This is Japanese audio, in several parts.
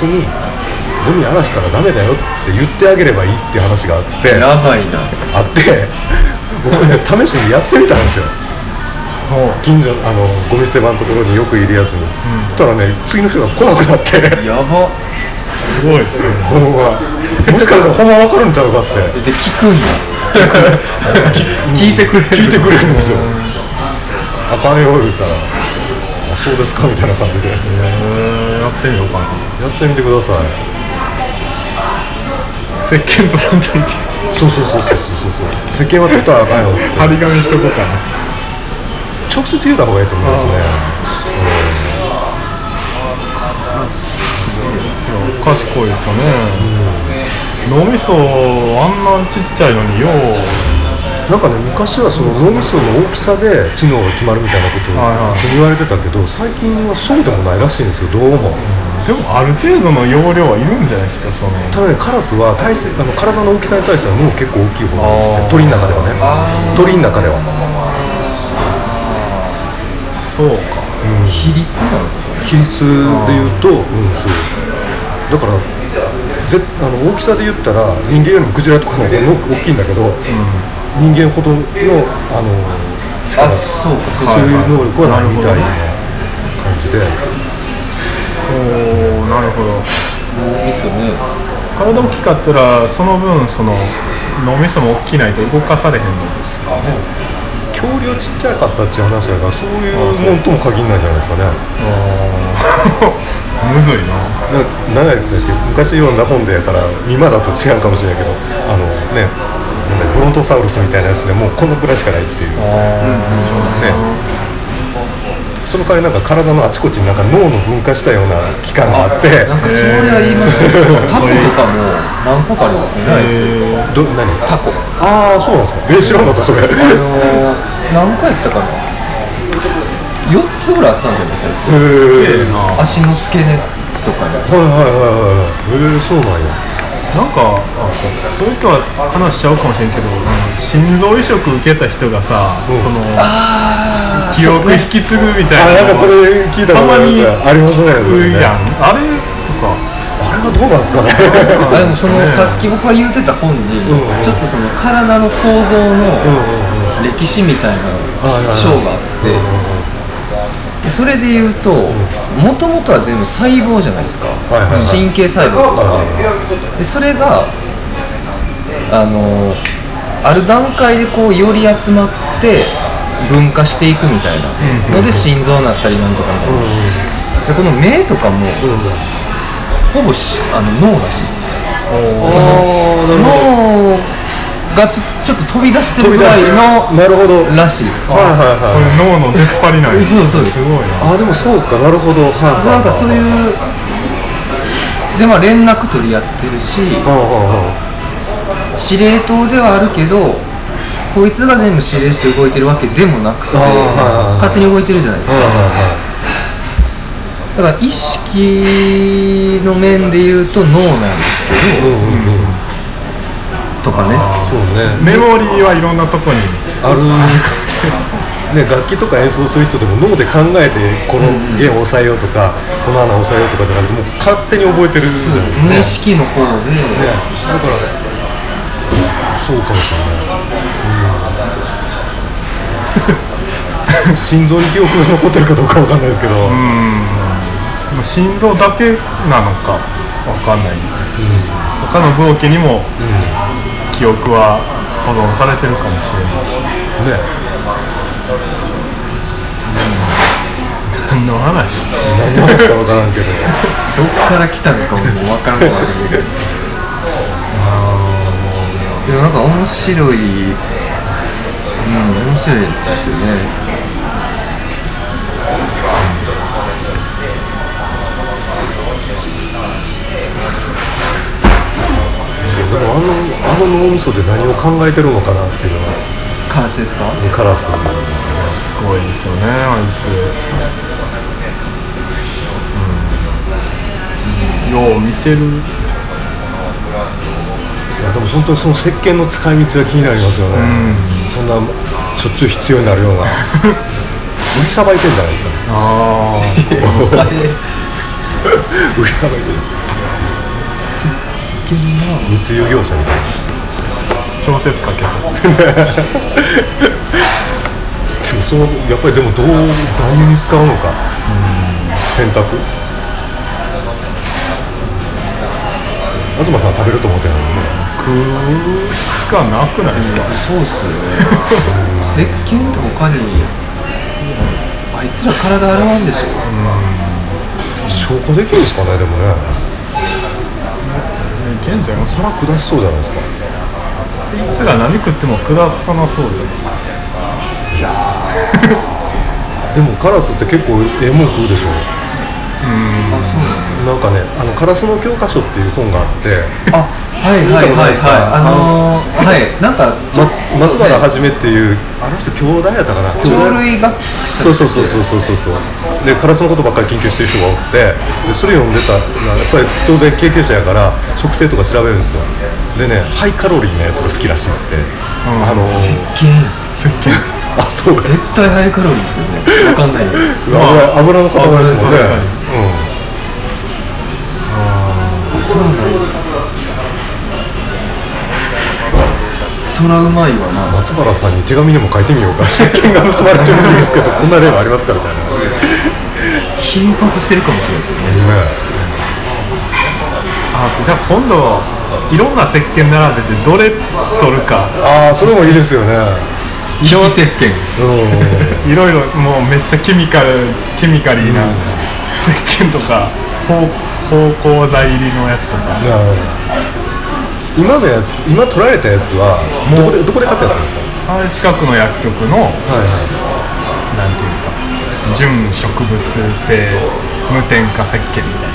つにゴミ荒らしたらダメだよって言ってあげればいいっていう話があって。やばいな。あって僕ね試しにやってみたんですよ。近所あのゴミ捨て場のところによくいるやつに、そしたらね次の人が来なくなって。やば。すごいですね。ほんま。もしかしたらほんま分かるんちゃうかって。で聞くんや聞いてくれる。聞いてくれるんですよ。あかんよ言ったら。あそうですかみたいな感じで。やえーやってみようかな。ってみてください。石鹸取らんといてそうそうそうそうそうそう。石鹸は取ったらあかんよ張り紙しとこうかな。直接言うた方がいいと思いますね。賢いですよ。ね、脳みそあんなちっちゃいのにようなんかね昔はその脳みその大きさで知能が決まるみたいなことを普通に言われてたけど最近はそうでもないらしいんですよどうも。でもある程度の容量はいるんじゃないですかその。ただねカラスは体勢あの体の大きさに対しては脳結構大きい方なんですって鳥の中ではね。鳥の中では。そうか。比率なんですかね。比率で言うと、うん、そう。だからぜあの大きさで言ったら人間よりもクジラとかの方が大きいんだけど、人間ほどのあの力あそうかそういう能力はないみたいな感じで、そうなるほど。脳みそね。体大きかったらその分その脳みそも大きないと動かされへんのですか？ね恐竜ちっちゃかったっていう話だからそういうもんとも限らないんじゃないですかね。むずいな。な何やったっけ？昔読んだ本でやから今だと違うかもしれないけどあのねブロントサウルスみたいなやつでもうこんなくらいしかないっていう。ね。その代わりなんか体のあちこちになんか脳の分化したような器官があって。なんかそれは言いますねタコとかも何個かありますよねあいつ。えど何？タコ。ああそうなんですか。え知らんかったそれ。あのー、何回やったかな。4つぐらいあったんじゃないですか足の付け根とかにはいはいはいはいへえそうなんやなんかあそうそういう人は話しちゃうかもしれんけど心臓移植受けた人がさ、うん。そのあ記憶引き継ぐみたあいななんかそれ聞いたたことあまにりますありますねそれね。聞くやんあれとか。あれはどうなんですかね。あでもその、ねさっき僕が言ってた本に、うん。うんちょっとその体の構造うんの歴史みたいな章があって、でそれで言うともともとは全部細胞じゃないですか、はいはいはい。神経細胞とか、でそれがあのある段階でこうより集まって分化していくみたいな。ので心臓になったりなんとかみたいな、でこの目とかもほぼしあの脳らしいです。その脳がちょちょっと飛び出してるぐらいのなるほど。はいらしいです。はいこはい。れ脳の出っ張りなんやそうそうですすごいなあでもそうか。なるほど。はいはいなんかそういうでまあ連絡取り合ってるしはあは司令塔ではあるけどこいつが全部指令して動いてるわけでもなくてあーはいはいはい。勝手に動いてるじゃないですか。あはいはいはい。だから意識の面で言うと脳なんですけどうんうんうんとかね。そうね。メモリーはいろんなとこに。ある。ね楽器とか演奏する人でも脳で考えてこの弦を押さえようとかこの穴を押さえようとかじゃなくてもう勝手に覚えてるんですよね。無意識の方で、ね。だからそうかもしれない、うん。心臓に記憶が残ってるかどうかわかんないですけど、うん。まあ心臓だけなのかわかんないです。し、他の臓器にも記憶は保存されてるかもしれないしね。何の話？何の話かわからんけど。どっから来たのかももう分からんかったけどでもなんか面白い。うん面白いですよねでもあのあの脳みそで何を考えてるのかなっていうのはカラスですか？カラス。すごいですよねあいつ、うん、よう見てる。いやでも本当にその石鹸の使い道は気になりますよね、ん。そんなしょっちゅう必要になるような。売りさばいてんじゃないですか。ああ 売りさばいてるけん。な密輸業者みたいな小説書けそうでもそのやっぱりでもどう何に使うのか洗濯東さんは食べると思ってないのね食うしか。なくないですか、そうっすよね石鹸と他にあいつら体洗わんでしょ。消化できるんですかねでもね。いけんじゃんいそら下しそうじゃないですか。つが何食っても下さなそうじゃないですか。でもカラスって結構ええもん食うでしょ。うなんなんかねあのカラスの教科書っていう本があってあはいはいはいはい。あのー、はいなんかちょ松松原はじめっていうあの人兄弟やったかな？鳥類学者そうそうそうそうそうそうそう。でカラスのことばっかり研究してる人がおってでそれ読んでたらやっぱり当然研究者やから食性とか調べるんですよ。でねハイカロリーなやつが好きらしいって、ん。あの石鹸。石鹸。あそう。絶対ハイカロリーですよね。わかんないよ。油 油の塊ですもんね。うなん。だそらうまいわうん、な。松原さんに手紙でも書いてみようか。石鹸が結ばれてるんですけどこんな例がありますかみたいなね頻発してるかもしれないですよねあじゃあ今度いろんな石鹸並べてどれ取るか。ああそれもいいですよね。石鹸。うん。いろいろもうめっちゃケミカルケミカリーな石鹸とか芳芳香剤入りのやつとか。今のやつ今取られたやつはどこでどこで買ったやつですか？あれ近くの薬局のはいはい。なんていうか純植物性無添加石鹸みたいな。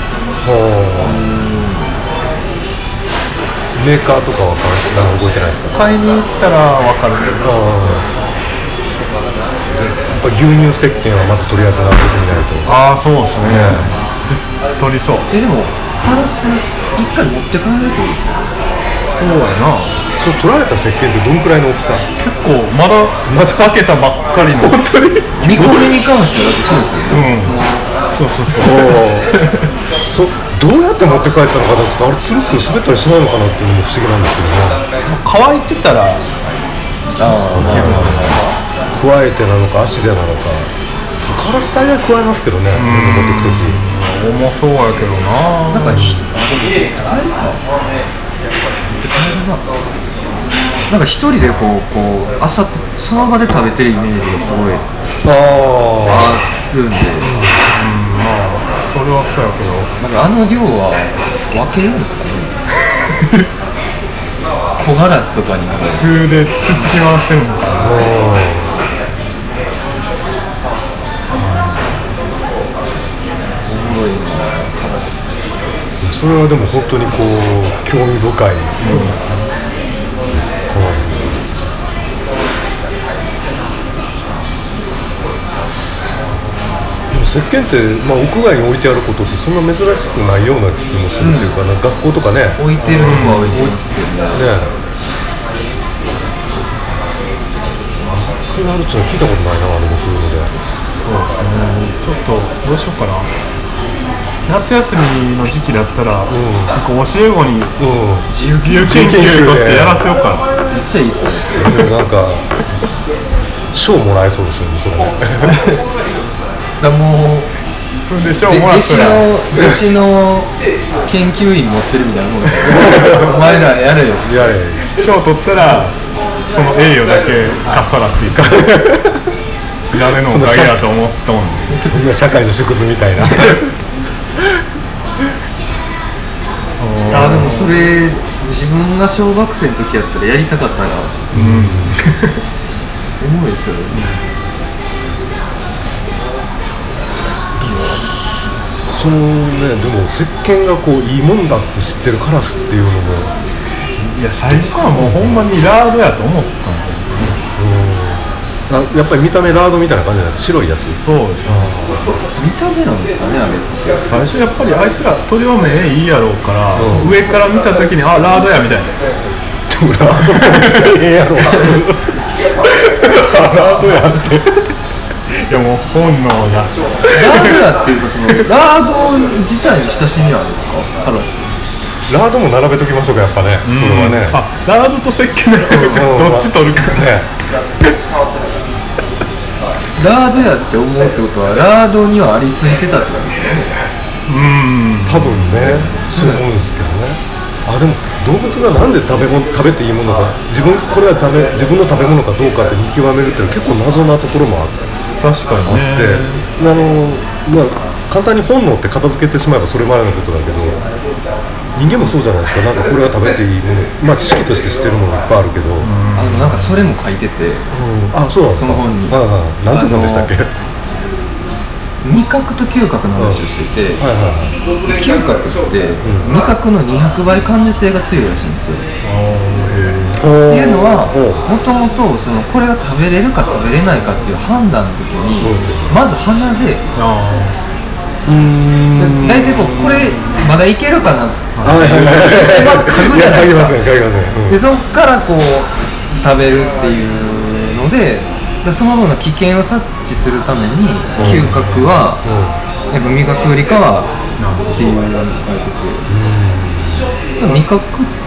メーカーとかは覚えてないですか？買いに行ったら分かるけど。やっぱ牛乳石鹸はまずとりあえず並べてみないと。ああそうですね。絶対取りそう。えでもカラス一回持って帰られていいですよそうやな。そう取られた石鹸ってどんくらいの大きさ？結構まだまだ開けたばっかりの。本当に？見込みに関してはだってそうですよね。うん。そうそうそう。そどうやって持って帰ったのかなってあれツルツル滑ったりしないのかなっていうのも不思議なんですけどね。乾いてたらああ気分加えてなのか足でなのか。カラス大概加えますけどね持っていく時重そうやけどな。なんかひあでも持って帰るか持って帰るななんか一人でこうこう朝ってその場で食べてるイメージがすごいああるんで。まあそれはそうやけど。なんかあの量は分けるんですかね。小ガラスとかにも普通でつつき回してるのかなそれはでも本当にこう興味深い、カラスでも石鹸って、まあ、屋外に置いてあることってそんな珍しくないような気もするっていうか、なん。か学校とかね。置いてるとこは置いてますよねねこれあるっていうのは聞いたことないなでもそういうので。そうですね。ちょっとどうしようかな夏休みの時期だったら、んなんか教え子にうん自由研究としてやらせようかな。めっちゃいいですよね。でもなんか賞もらえそうですよねそれねだもうそれで賞でもらったら。弟子の弟子の研究員持ってるみたいなもんですよ。お前らやれよ。やれ。賞取ったらその栄誉だけかっさらっていうか。誰のおかげやと思ったもんでみんな社会の縮図みたいな あでもそれ自分が小学生の時やったらやりたかったな。うん。おもろいですよね。そのねでも石鹸がこういいもんだって知ってるカラスっていうのも。いや最初はもうほんまにラードやと思ったんですあやっぱり見た目ラードみたいな感じなんです白いやつ。そうですね。見た目なんですかねあれって。最初やっぱりあいつら鳥は目いいやろうから、うん。上から見た時にあラードやみたいな。でもラードもええやろラードやって。いやもう本能がラードやっていうかそのラード自体に親しみはあるんですか？カラス。ラードも並べときましょうかやっぱね、それはね。あラードと石鹸だけとかうん。どっち取るかねラードやって思うってことはラードにはありついてたってことですよね。うん。多分ね。そう思うんですけどね。あでも動物がなんで食べ物食べていいものか。自分これは食べ自分の食べ物かどうかって見極めるっていうのは結構謎なところもあって確かにね。であのまあ簡単に本能って片付けてしまえばそれまでのことだけど人間もそうじゃないですか。なんかこれは食べていいもの。まあ知識として知ってるものいっぱいあるけど、あのなんかそれも書いてて。あそうなんですか。その本に。はいはいなんて本でしたっけ、味覚と嗅覚の話をしていて、はいはいはい。嗅覚って味覚の200倍感受性が強いらしいんですよ。あっていうのはもともとそのこれが食べれるか食べれないかっていう判断の時にうまず鼻で大体こうこれまだいけるかなはいはいはいまず嗅ぐじゃない。ですかや嗅ぎまでそこからこう食べるっていうのででその分の危険を察知するために嗅覚はやっぱ味覚よりかはっていうのを書いてて。味覚、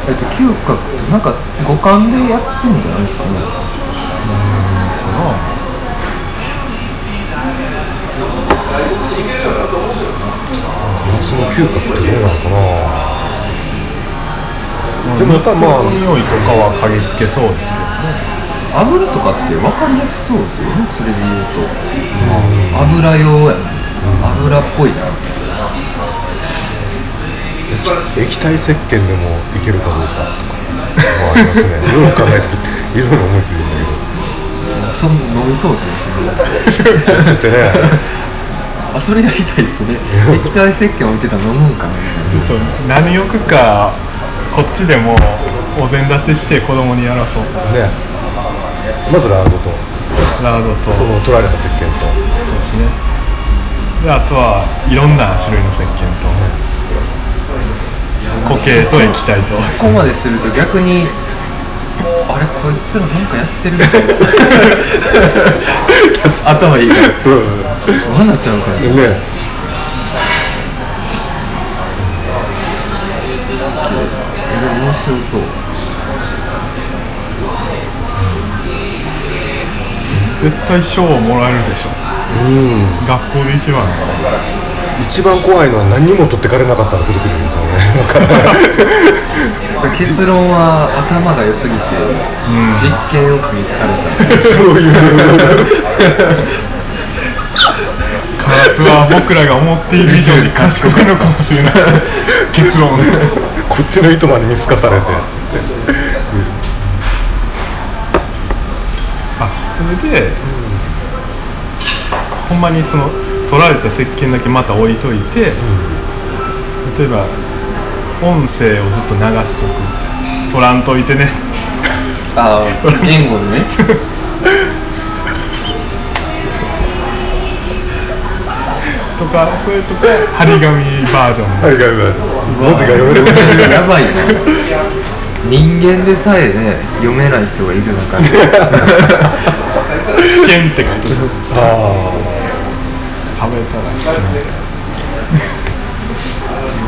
えっと、嗅覚ってなんか五感でやってるんじゃないですかね。その嗅覚ってどうなのかなでもやっぱりまあ匂いとかは嗅ぎつけそうですけどね油とかって分かりやすそうですよねそれで言うと、油用やな油っぽいな液体石鹸でもいけるかどうかとかもありますねいろいろ考えていろいろ思いついてるそ飲みそうですねそれけどだってねあそれやりたいですね。液体石鹸置いてたら飲むんかなみたいちょっと何をくかこっちでもお膳立てして子供にやらそうね。まずラードと。ラードと。その取られた石鹸と。そうですね。であとはいろんな種類の石鹸と。固形と液体と。なここまですると逆にあれこいつらなんかやってるみたいな。頭いいから。そう罠ちゃうから。ね。面白そう。絶対賞をもらえるでしょ。うん。学校で一番。一番怖いのは何にも取ってかれなかったら出てくるんですよね。だから結論は頭が良すぎて、ん。実験を嗅ぎつかれた。そういう カラスは僕らが思っている以上に賢いのかもしれない。結論。こっちの糸まで見透かされてあそれで、ほんまにその取られた石鹸だけまた置いといて、例えば音声をずっと流しとくみたいな。取らんといてねああ言語でね かそれとか張り紙バージョン。はいが文字が読める。やばいな人間でさえね読めない人がいる中。で危険って書いてある。あ食べたら危険読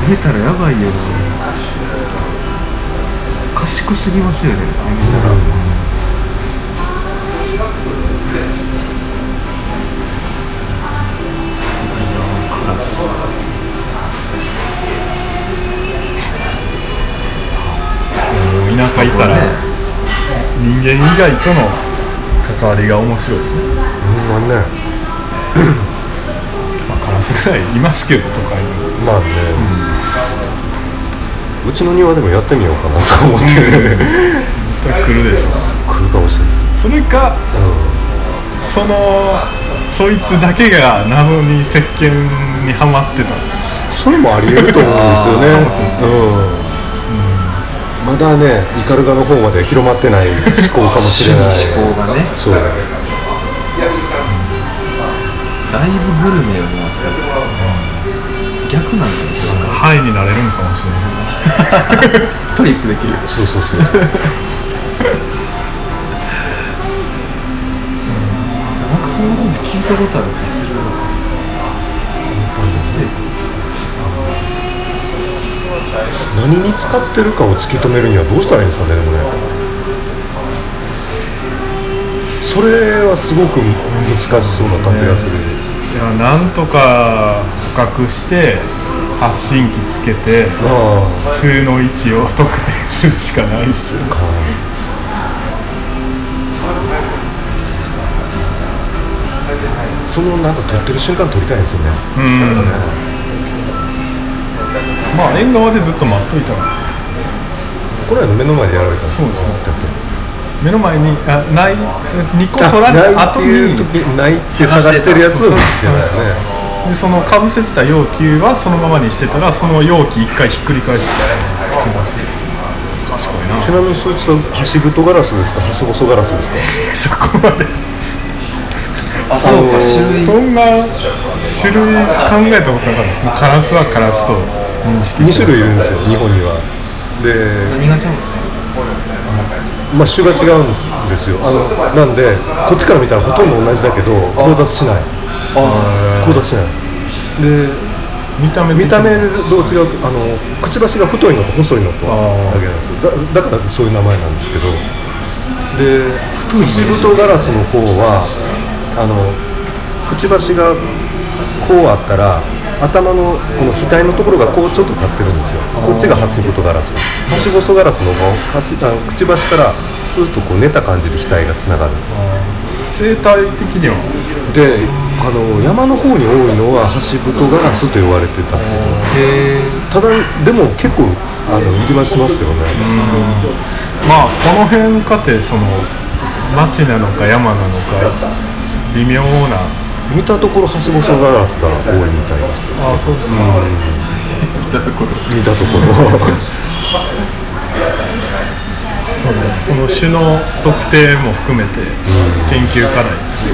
めたらやばいよ。な賢すぎますよね。読めたら田舎いたらね。人間以外との関わりが面白いですね、あほんまね。まあ、カラスぐらいいますけど都会に。もまあね、うちの庭でもやってみようかなと思って、来るでしょ。来るかもしれない、それかそのそいつだけが謎に石鹸にはまってた。それもありえると思うんですよね。うんまだねイカルガの方まで広まってない思考かもしれない。思考がね。そう。だいぶグルメを回すんです逆なんかもしれないハイになれるんかもしれない。トリックできるそうそうそう。なんかそんな話聞いたことある気するな何に使ってるかを突き止めるにはどうしたらいいんですかねでもね。それはすごく難しそうな感じがする、いやなんとか捕獲して発信機つけてあ数の位置を特定するしかないですそのなんか撮ってる瞬間撮りたいんですよね、うんまあ縁側でずっと待っといたら。これは目の前でやられたんそうです。目の前にあない2個取られないた後に時ないって探してるやつを見てますねでそのかぶせてた容器はそのままにしてたらその容器一回ひっくり返して口出し賢いなちなみにそいつは端太ガラスですか端細ガラスですかそこまであそうか種類そんな種類考えたことなかったですカラスはカラスと2して種類いるんですよ日本には。で何がちゃうんですかまあ種が違うんですよ。あのなんでこっちから見たらほとんど同じだけど交雑しない。交雑しない。で見た目見た目どう違うあのくちばしが太いのと細いのとだけなんですよ。だだからそういう名前なんですけど。で内太ガラスの方はあのくちばしがこうあったら頭のこの額のところがこうちょっと立ってるんですよ。こっちが初太ガラス。端細ガラスの方端あのくちばしからスーッとこう寝た感じで額がつながる。生態的には？であの山の方に多いのは端太ガラスと言われてたただでも結構あの入りはしますけどね、まあこの辺かてその町なのか山なのか微妙な見たところ端細ガラスが多いみたいですけどあそうですか、来たところ。見たところ。そうねその種の特定も含めて研究課題ですね、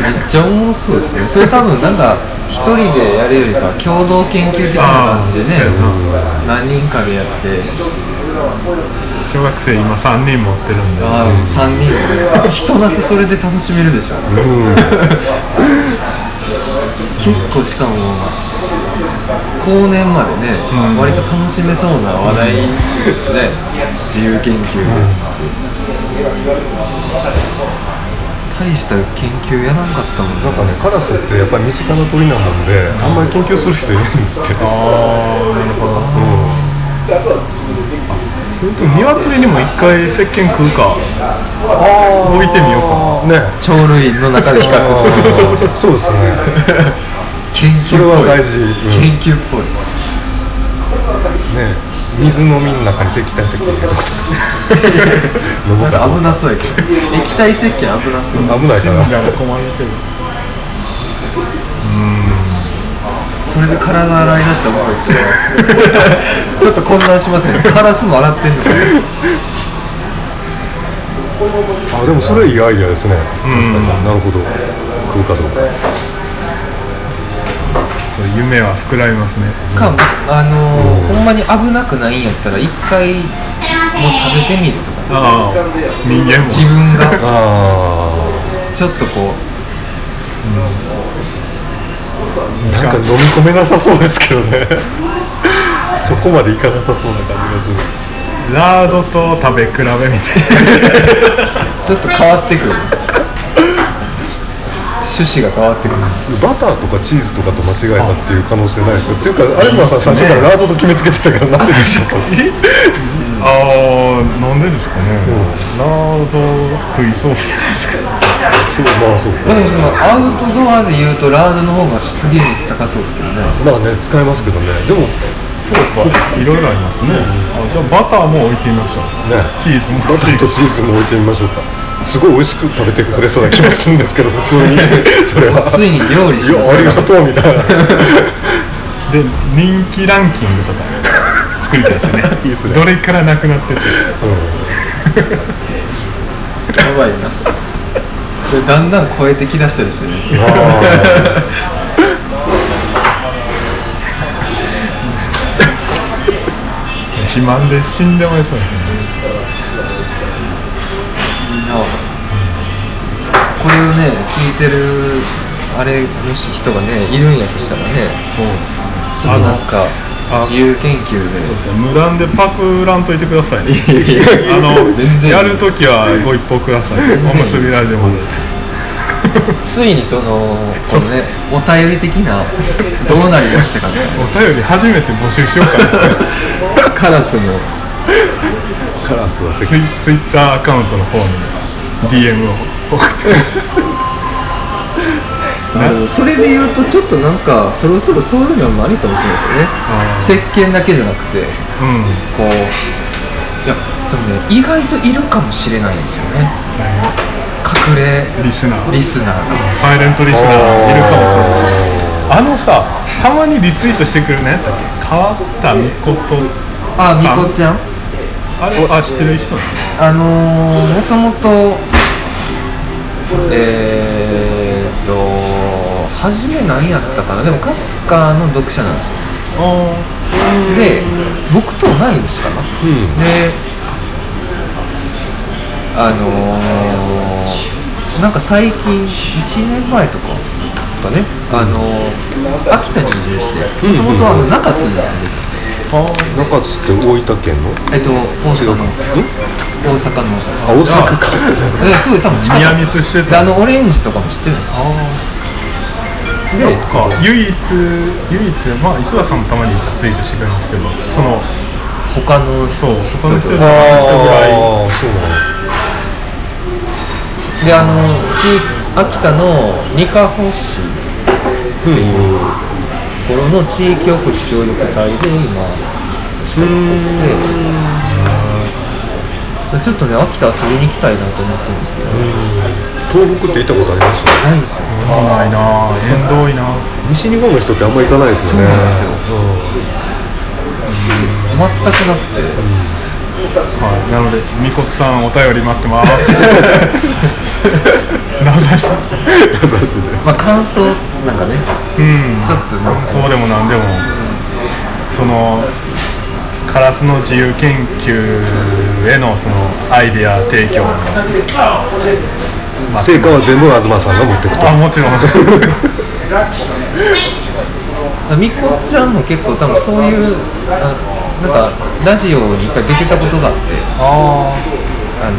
めっちゃおもろそうですね。それ多分なんか一人でやるよりかは共同研究的な感じでね。何人かでやって小学生今3人持ってるんで。ああ3人でひと夏それで楽しめるでしょ。結構しかも後年までね、うん。割と楽しめそうな話題ですね。自由研究ですって。大した研究やらんかったもんなんかねカラスってやっぱり身近な鳥なもんであんまり研究する人いないんですって。ああなるほどそれと鶏にも一回石鹸食うか。置いてみようか。ね。鳥類の中で比較する。そうですね。研それ究っぽい。は大事、うん。ね研究っぽい。水飲みの中に石体石鹸。入れとくと危なそうやけど。液体石鹸危なそう。危ないから。死んだら困るけどそれで体洗い出したらおもろいですけど ちょっと混乱しますねカラスも洗ってんのかね？あでもそれいいアイデアですね。確かに。なるほど。食うかどうか。ちょっと夢は膨らみますね。かあのーほんまに危なくないんやったら一回もう食べてみるとか。ああ人間も。自分が。あちょっとこあなんか飲み込めなさそうですけどね。そこまでいかなさそうな感じがする。ラードと食べ比べみたいな。う ちょっと変わってくる。趣旨が変わってくる。バターとかチーズとかと間違えたっていう可能性ないですか？っていうか有馬さん最初からラードと決めつけてたからなんででしょうかああなんでですかね、ラード食いそうじゃないですかそうまあそうまあでもそのアウトドアで言うとラードの方が出現率高そうですけどね。まあね使えますけどね。でもそうか。いろいろありますね、あじゃあバターも置いてみましょう。ね。チーズも。バターとチーズも置いてみましょうか。すごい美味しく食べてくれそうな気もするんですけど普通に。それは。ついに料理します。いやありがとうみたいな。で人気ランキングとか作りたいですよね。いいですね。どれからなくなってて。やばいなだんだん超えてきだしたりしてね。肥満で死んでまいそうやね。これをね聞いてるあれもし人がねいるんやとしたらね。そうですね。ちょっとなんかあ自由研究で。そうですね。無断でパクらんといてくださいね。あの全然。やるときはご一報くださいおむすびラジオまで。ついにそのこのねお便り的などうなりましたかみたいお便り初めて募集しようかな。な カラスの。カラスはツイツイッターアカウントの方に DM を送ってそれで言うとちょっとなんかそろそろそういうのもありかもしれないですよね。石鹸だけじゃなくていうん。こういやでもね意外といるかもしれないんですよね。隠れリスナー。リスナーが。サイレントリスナーいるかもしれない。あのさたまにリツイートしてくるねやっけ？変わったみことあみさんこちゃん？あれ？あ知ってる人あのー、もともとえー初め何やったかな？でもカスカの読者なんですよ。あで僕と同い年かな、であのー、なんか最近1年前とかですかね？あのー、秋田に移住してもともとあの中津に住んでたんですよ。中津って大分県の？えっと大阪の。大阪の。あ大阪か。えすごい多分近ミスしてでたあのオレンジとかも知ってるんですよで唯一唯一まあ磯田さんもたまにツイートしてくれますけどその他のそう他の人ぐらい。そうであの地秋田の二カ保市っていうところの地域おこし協力隊で今仕事をして。てちょっとね秋田遊びに行きたいなと思ってるんですけど東北って行ったことあります？ないんですよないな縁遠いな。西日本の人ってあんま行かないですよね。そうなんですよ全くなくて。はい、なので、みこつさんお便り待ってます。名指し。うん優しいねまあ感想なんかね。うん。ちょっとなんかそうでもなんでも、その。カラスの自由研究へのそのアイデア提供成果は全部東さんが持ってくと。あもちろん。みこちゃんも結構多分そういうあなんかラジオに一回出てたことがあって。ああの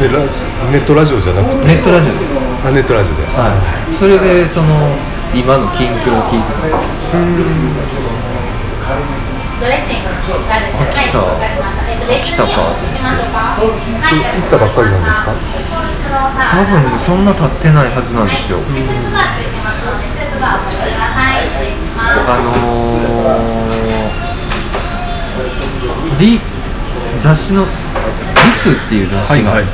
ねラネットラジオじゃなくて？ネットラジオです。あネットラジオで。はい。それでその今の近況を聞いてたんですドレッシング。がですね、はい、来たわかりました。えっと、別来たか。にしましょうか。はい、行ったばっかりなんですか？多分そんな経ってないはずなんですよ。あのー、リ雑誌の「リス」っていう雑誌があって、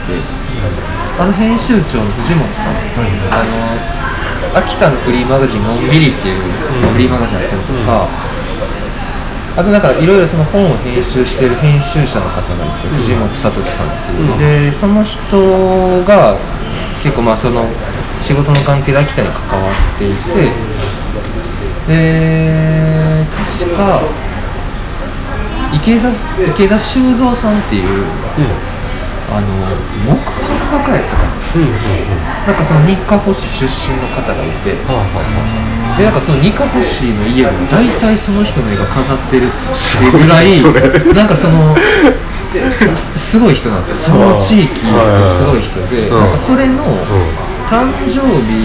あの編集長の藤本さん、あの秋田のフリーマガジン「のんびり」っていうフリーマガジンやったりとか、あとなんかいろいろその本を編集してる編集者の方がいて、藤本聡さんっていう、でその人が結構まあその仕事の関係で秋田に関わっていてで確か池田池田修造さんっていう、あの木版画家やったかな。うんうんうんなんかその日課星出身の方がいて。でなんかそのニカホシの家でも大体その人の絵が飾ってるってぐらい なんかそのすすごい人なんですよ。その地域のすごい人でうん。なんかそれの誕生日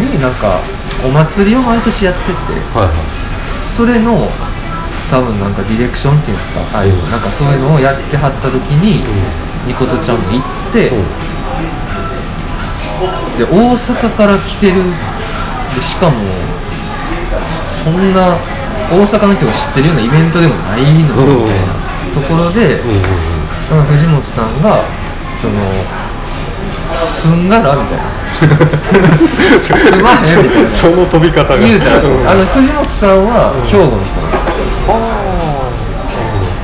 になんかお祭りを毎年やっててそれの多分なんかディレクションっていうんですか。ああい。うなんかそういうのをやってはった時にニコトちゃんも行ってうんで大阪から来てる。でしかもそんな大阪の人が知ってるようなイベントでもないのみたいなところで、藤本さんがそのすんがらみたいな。すまへんみたいな。その飛び方が。言うたらあの藤本さんは兵庫の人なんですよ。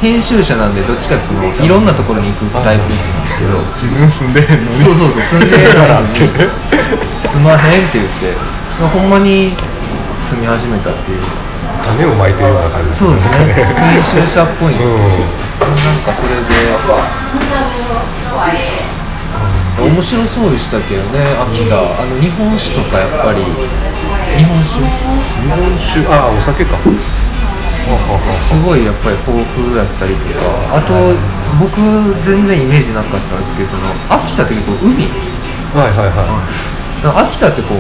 編集者なんでどっちかってそのいろんなところに行くタイプの人ですけど自分住んでへんのに。そうそうそう。住んでないのにすまへんって言って。ほんまに住み始めたっていう。種をまいてるような感じそうですね。編集者っぽいんですけど、うん。なんかそれで面白そうでしたけどね秋田。あの日本史とかやっぱり。日本酒？日本酒？ああお酒か。はははすごいやっぱり豊富だったりとか。あと僕全然イメージなかったんですけどその秋田って結構海。はいはいはだから秋田ってこう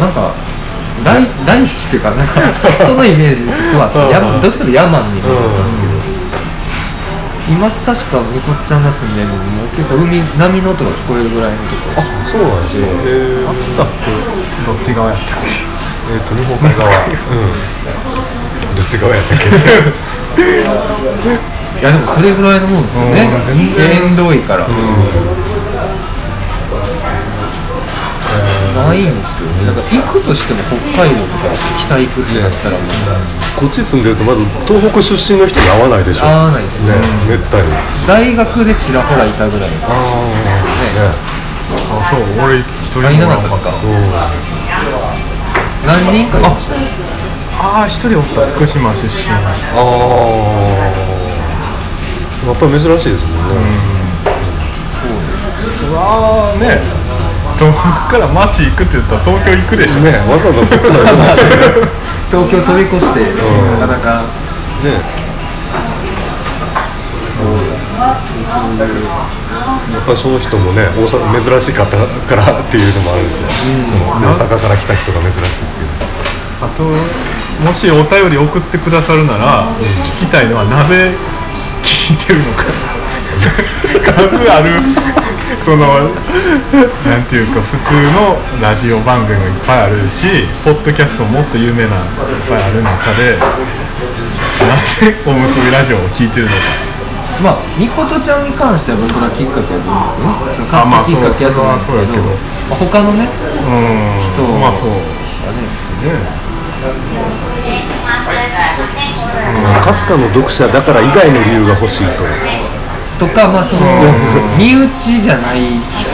なんか大大地っていうかなんか そのイメージってそうあって山どっちかというと山に見えたんですけど、今確かみこちゃんが住んでるのにも。う結構海波の音が聞こえるぐらいのとこ。ろいそうなんですよえー秋田ってどっち側やったっけ？えーと日本海側。うん。どっち側やったっけ？いやでもそれぐらいのもんですよね。縁遠いから、ないんですよね。だから行くとしても北海道とか北行くってなったらもう。こっち住んでるとまず東北出身の人に会わないでしょ。合わないです。ねねめったに。大学でちらほらいたぐらいねああね。あそう。俺一人あいもなかったですか？うん。何人かいました？ねああ一人おった。福島出身ああやっぱり珍しいですもんね、うわーね。東北から町行くって言ったら東京行くでしょ。ねわざわざこっちまで来ましたよね東京飛び越してん。なかなか。やっぱりその人もね大阪珍しかったからっていうのもあるんですよ、その大阪から来た人が珍しいっていう。あともしお便り送ってくださるなら、聞きたいのはなぜ聞いてるのか。数ある。そのなんていうか普通のラジオ番組もいっぱいあるしポッドキャストももっと有名なのいっぱいある中でなぜおむすびラジオを聞いてるのか。まあみことちゃんに関しては僕らきっかけやと思うんですけどねきっかけやと思うんですけど,、まあ、他のねうん。人まあそう。がねねかすかの読者だから以外の理由が欲しいと。とかまあその身内じゃない